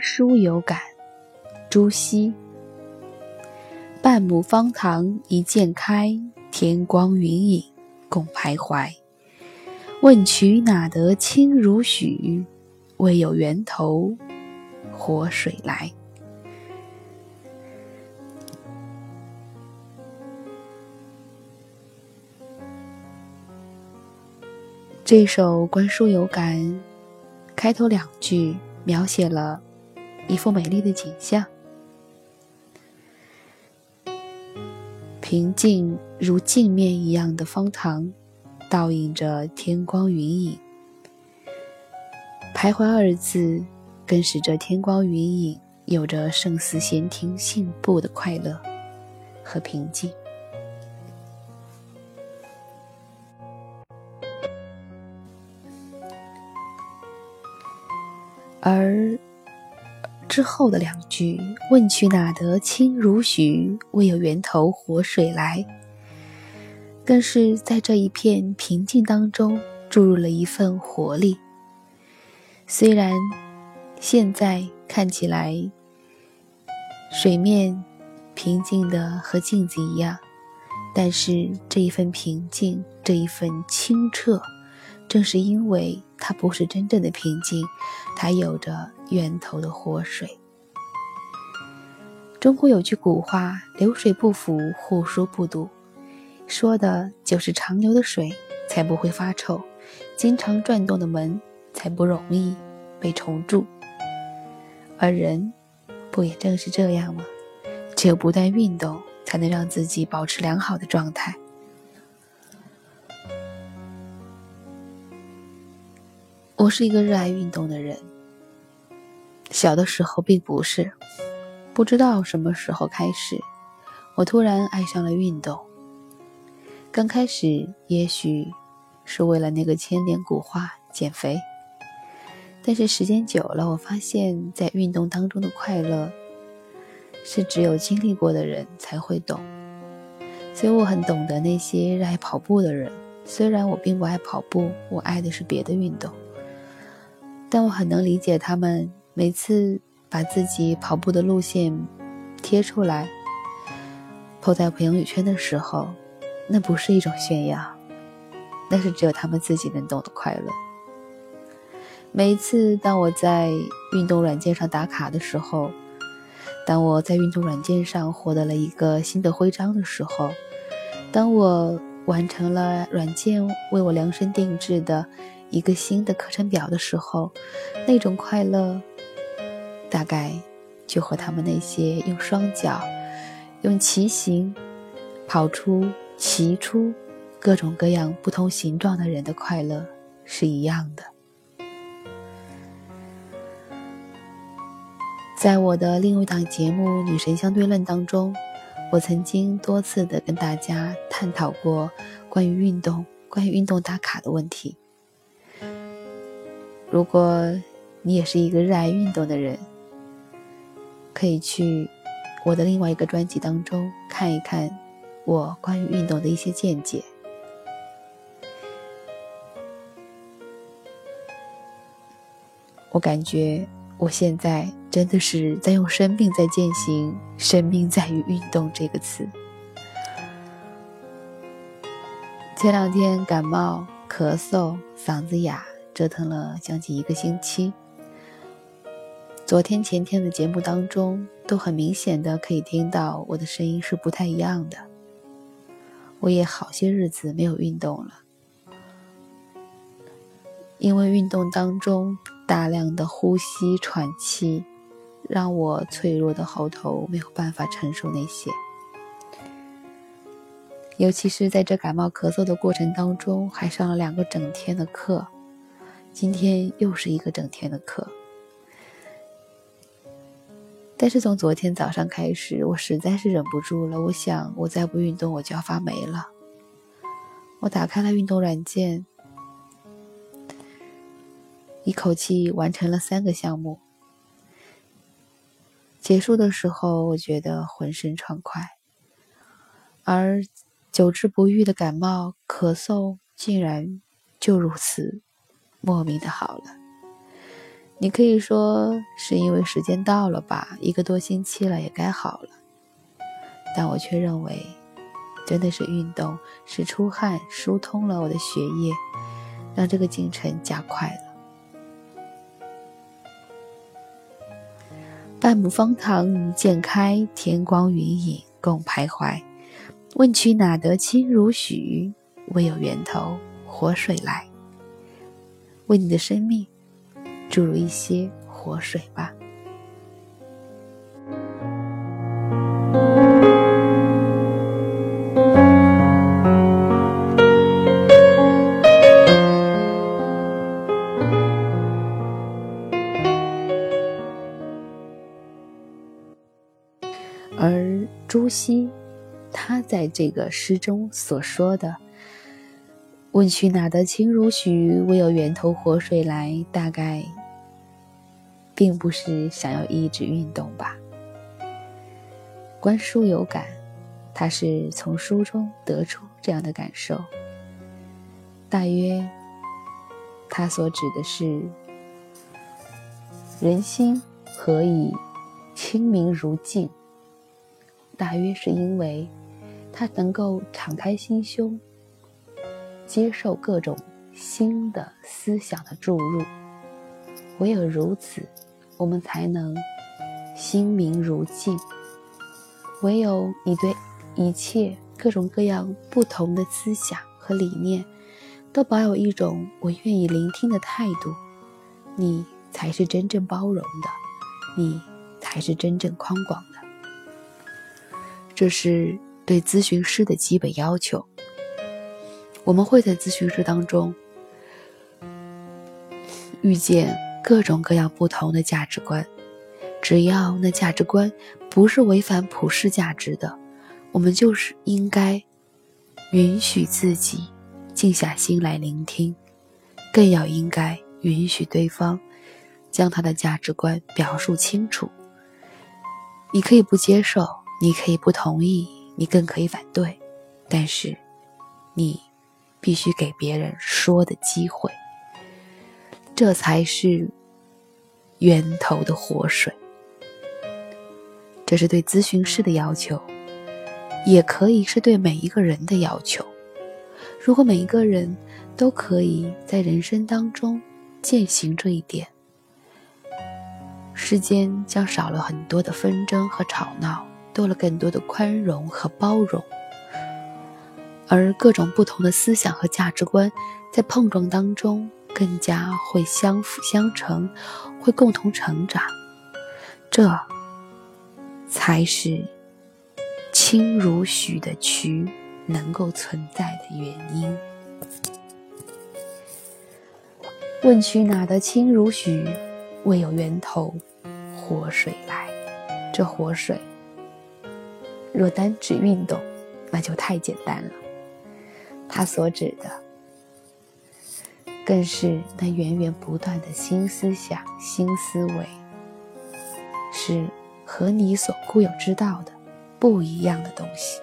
书有感，朱熹。半亩方塘一鉴开，天光云影共徘徊。问渠哪得清如许？为有源头活水来。这首《观书有感》开头两句描写了一幅美丽的景象：平静如镜面一样的方塘，倒映着天光云影。徘徊二字，更使这天光云影有着胜似闲庭信步的快乐和平静。而之后的两句“问渠哪得清如许？为有源头活水来”，更是在这一片平静当中注入了一份活力。虽然现在看起来水面平静的和镜子一样，但是这一份平静，这一份清澈，正是因为。它不是真正的平静，它有着源头的活水。中国有句古话：“流水不腐，户枢不堵”，说的就是长流的水才不会发臭，经常转动的门才不容易被虫蛀。而人，不也正是这样吗？只有不断运动，才能让自己保持良好的状态。我是一个热爱运动的人。小的时候并不是，不知道什么时候开始，我突然爱上了运动。刚开始也许是为了那个千年古话减肥，但是时间久了，我发现，在运动当中的快乐，是只有经历过的人才会懂。所以我很懂得那些热爱跑步的人，虽然我并不爱跑步，我爱的是别的运动。但我很能理解他们每次把自己跑步的路线贴出来，抛在朋友圈的时候，那不是一种炫耀，那是只有他们自己能懂的快乐。每一次当我在运动软件上打卡的时候，当我在运动软件上获得了一个新的徽章的时候，当我完成了软件为我量身定制的。一个新的课程表的时候，那种快乐，大概就和他们那些用双脚、用骑行跑出、骑出各种各样不同形状的人的快乐是一样的。在我的另一档节目《女神相对论》当中，我曾经多次的跟大家探讨过关于运动、关于运动打卡的问题。如果你也是一个热爱运动的人，可以去我的另外一个专辑当中看一看我关于运动的一些见解。我感觉我现在真的是在用生命在践行“生命在于运动”这个词。前两天感冒、咳嗽、嗓子哑。折腾了将近一个星期，昨天、前天的节目当中，都很明显的可以听到我的声音是不太一样的。我也好些日子没有运动了，因为运动当中大量的呼吸、喘气，让我脆弱的喉头没有办法承受那些。尤其是在这感冒咳嗽的过程当中，还上了两个整天的课。今天又是一个整天的课，但是从昨天早上开始，我实在是忍不住了。我想，我再不运动，我就要发霉了。我打开了运动软件，一口气完成了三个项目。结束的时候，我觉得浑身畅快，而久治不愈的感冒咳嗽竟然就如此。莫名的好了，你可以说是因为时间到了吧，一个多星期了，也该好了。但我却认为，真的是运动，是出汗疏通了我的血液，让这个进程加快了。半亩方塘渐开，天光云影共徘徊。问渠哪得清如许？为有源头活水来。为你的生命。注入一些活水吧。而朱熹，他在这个诗中所说的“问渠哪得清如许？为有源头活水来”，大概。并不是想要抑制运动吧。观书有感，他是从书中得出这样的感受。大约，他所指的是人心何以清明如镜？大约是因为他能够敞开心胸，接受各种新的思想的注入，唯有如此。我们才能心明如镜。唯有你对一切各种各样不同的思想和理念，都保有一种我愿意聆听的态度，你才是真正包容的，你才是真正宽广的。这是对咨询师的基本要求。我们会在咨询室当中遇见。各种各样不同的价值观，只要那价值观不是违反普世价值的，我们就是应该允许自己静下心来聆听，更要应该允许对方将他的价值观表述清楚。你可以不接受，你可以不同意，你更可以反对，但是你必须给别人说的机会。这才是源头的活水。这是对咨询师的要求，也可以是对每一个人的要求。如果每一个人都可以在人生当中践行这一点，世间将少了很多的纷争和吵闹，多了更多的宽容和包容。而各种不同的思想和价值观在碰撞当中。更加会相辅相成，会共同成长，这才是清如许的渠能够存在的原因。问渠哪得清如许？为有源头活水来。这活水，若单指运动，那就太简单了。他所指的。更是那源源不断的新思想、新思维，是和你所固有知道的不一样的东西。